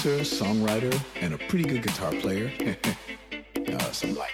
producer, songwriter, and a pretty good guitar player. uh, some like.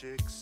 magic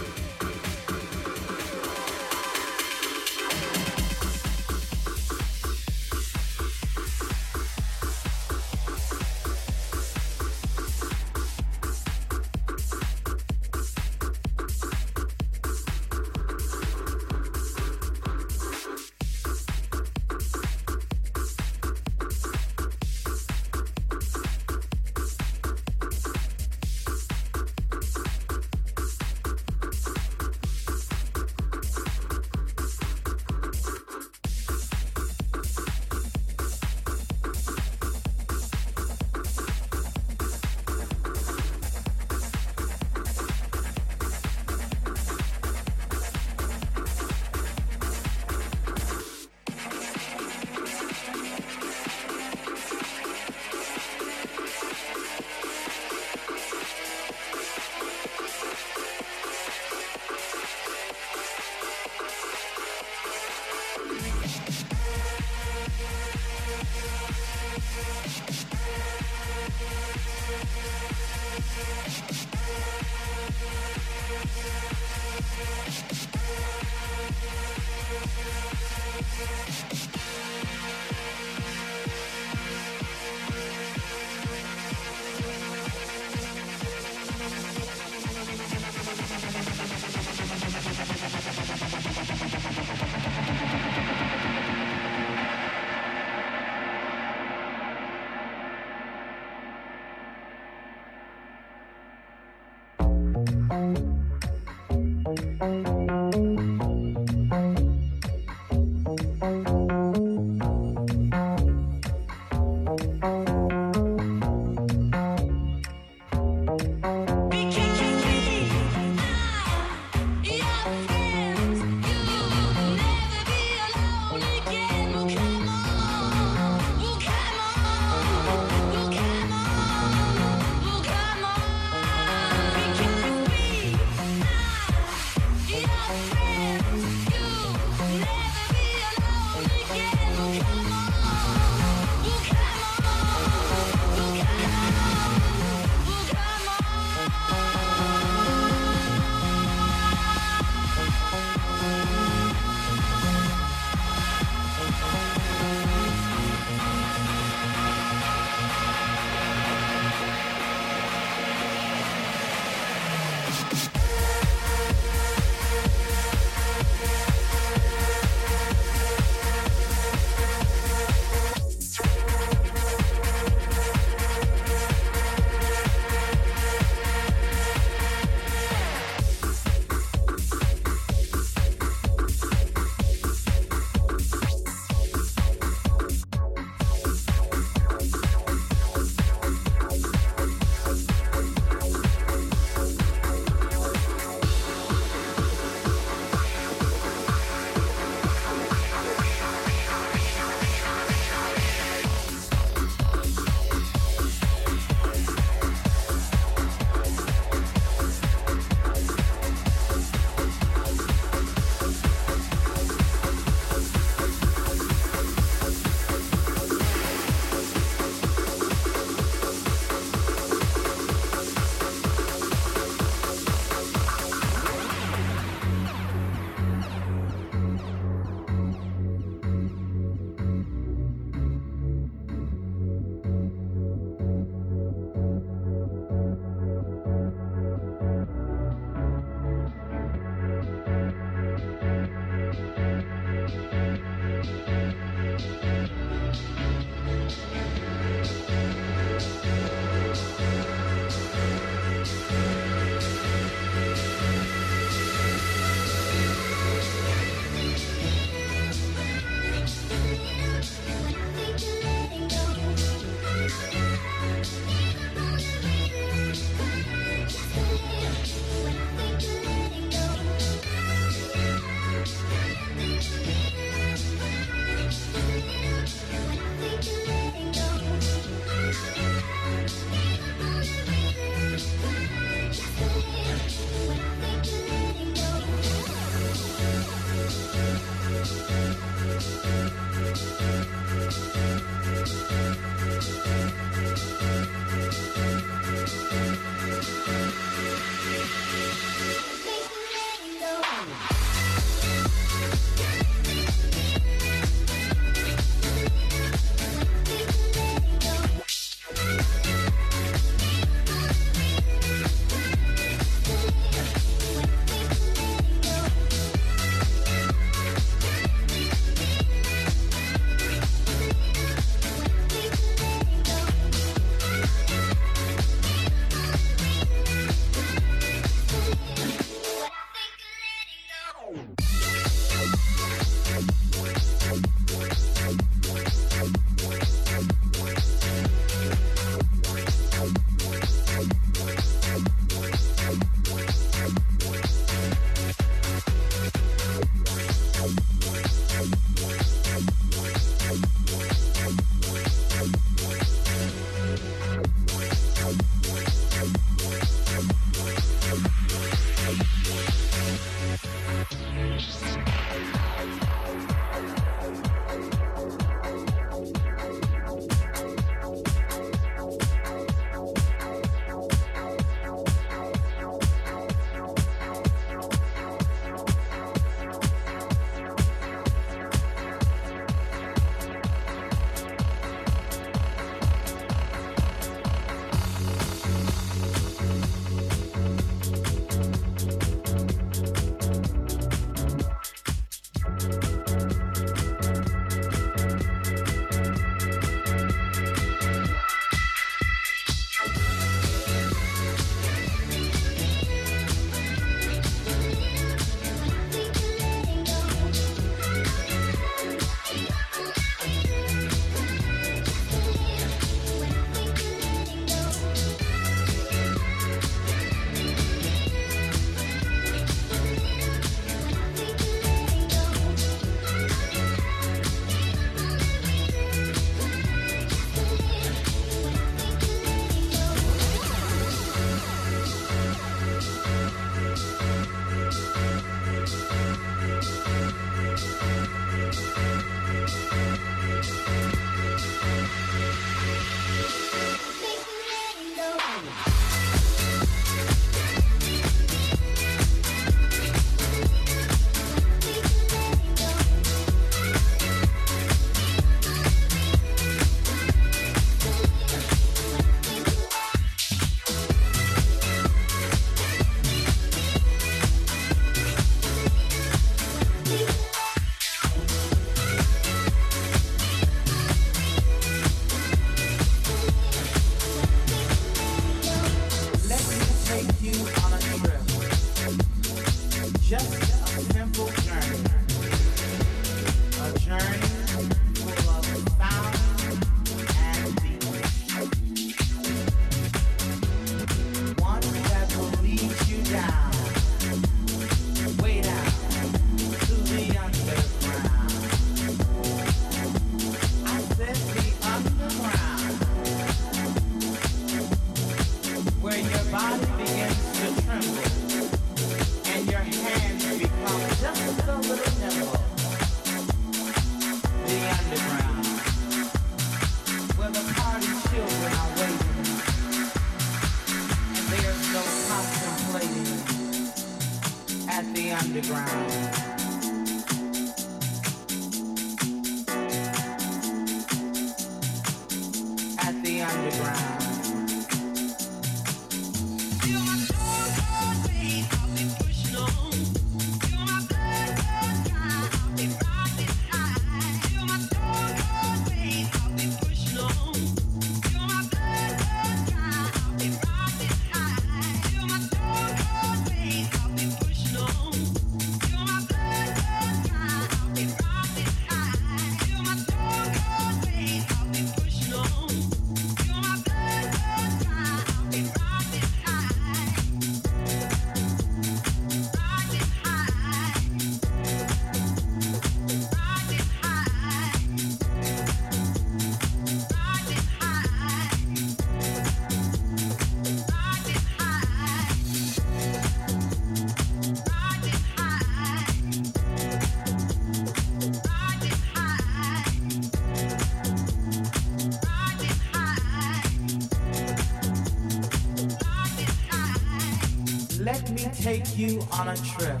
you on a trip.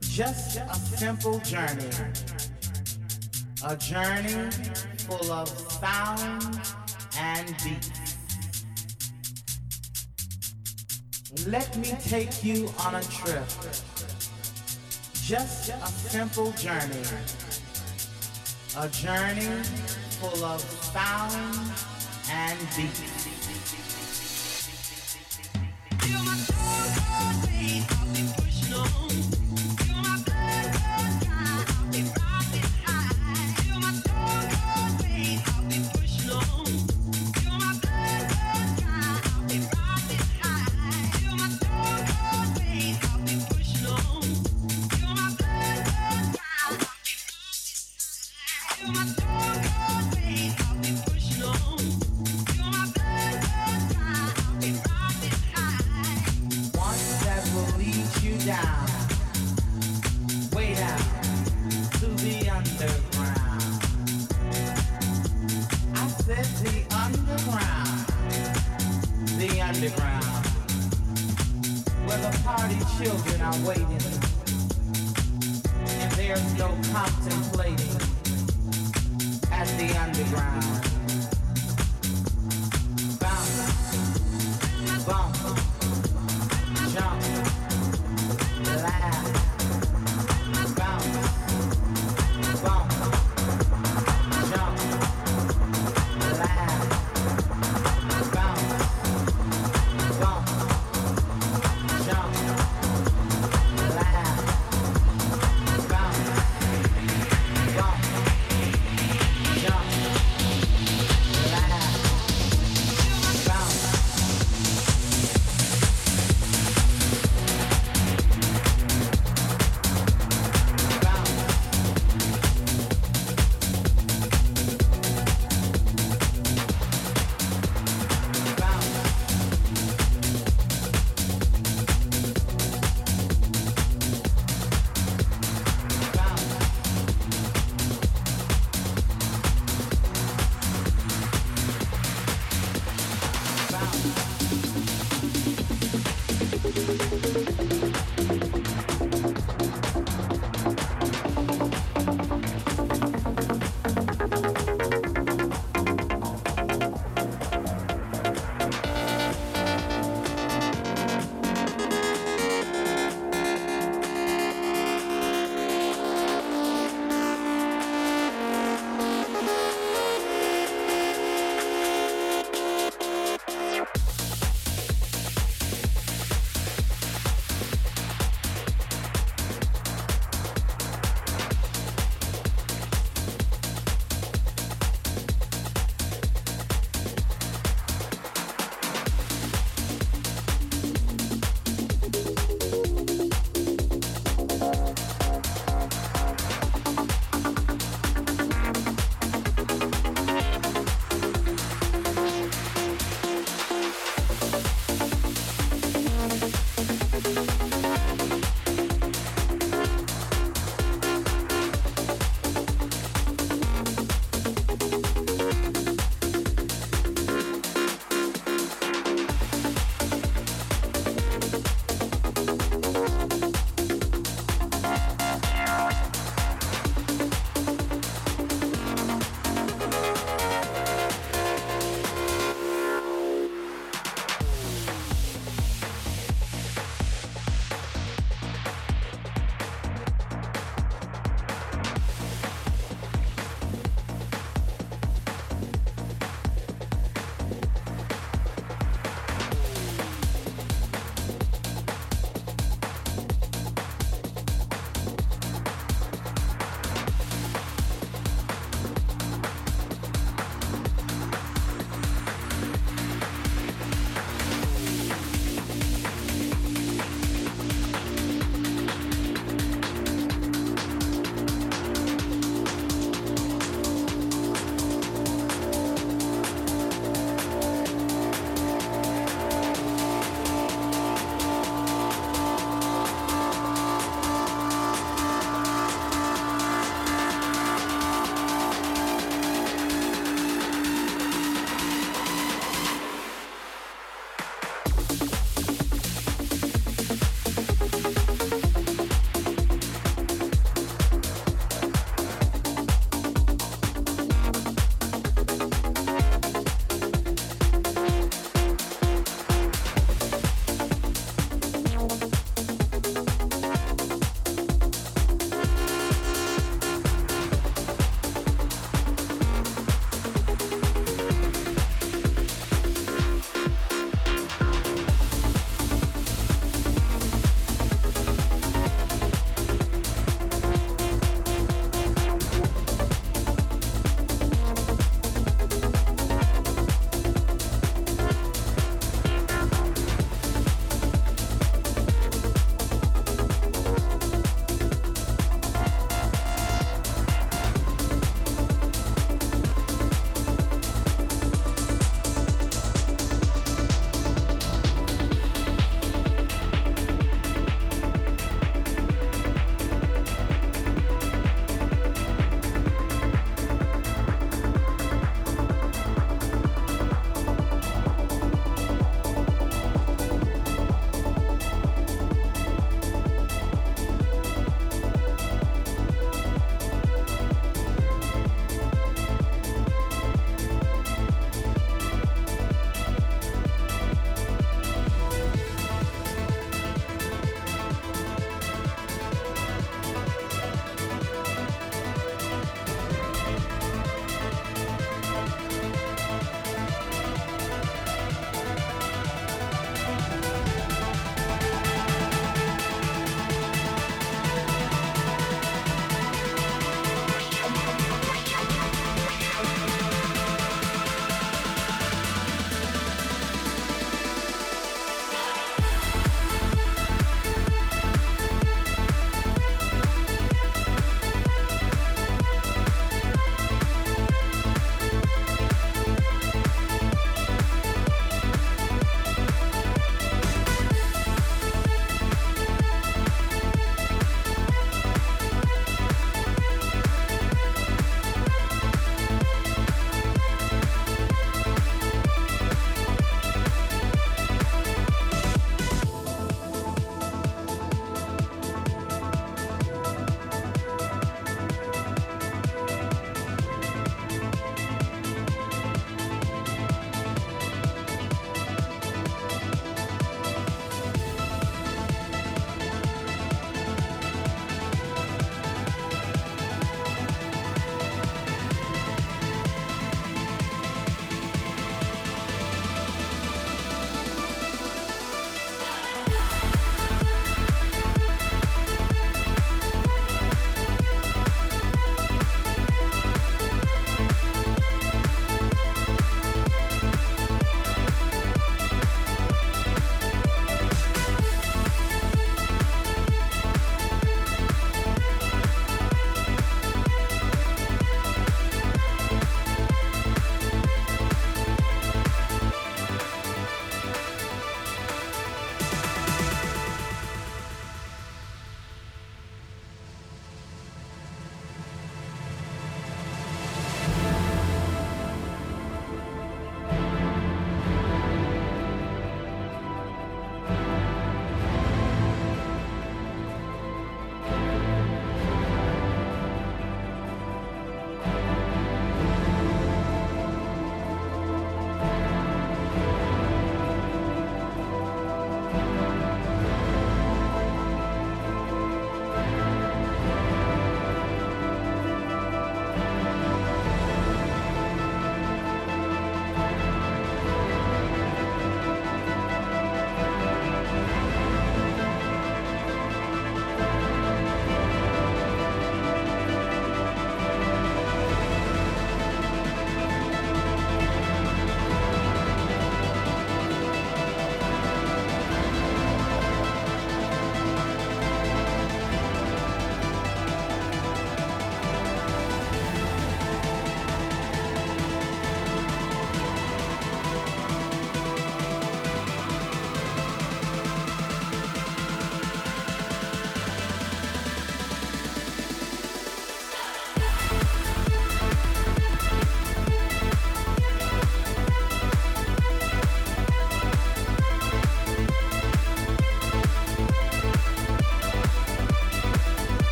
Just a simple journey. A journey full of sound and beat. Let me take you on a trip. Just a simple journey. A journey full of sound and beat.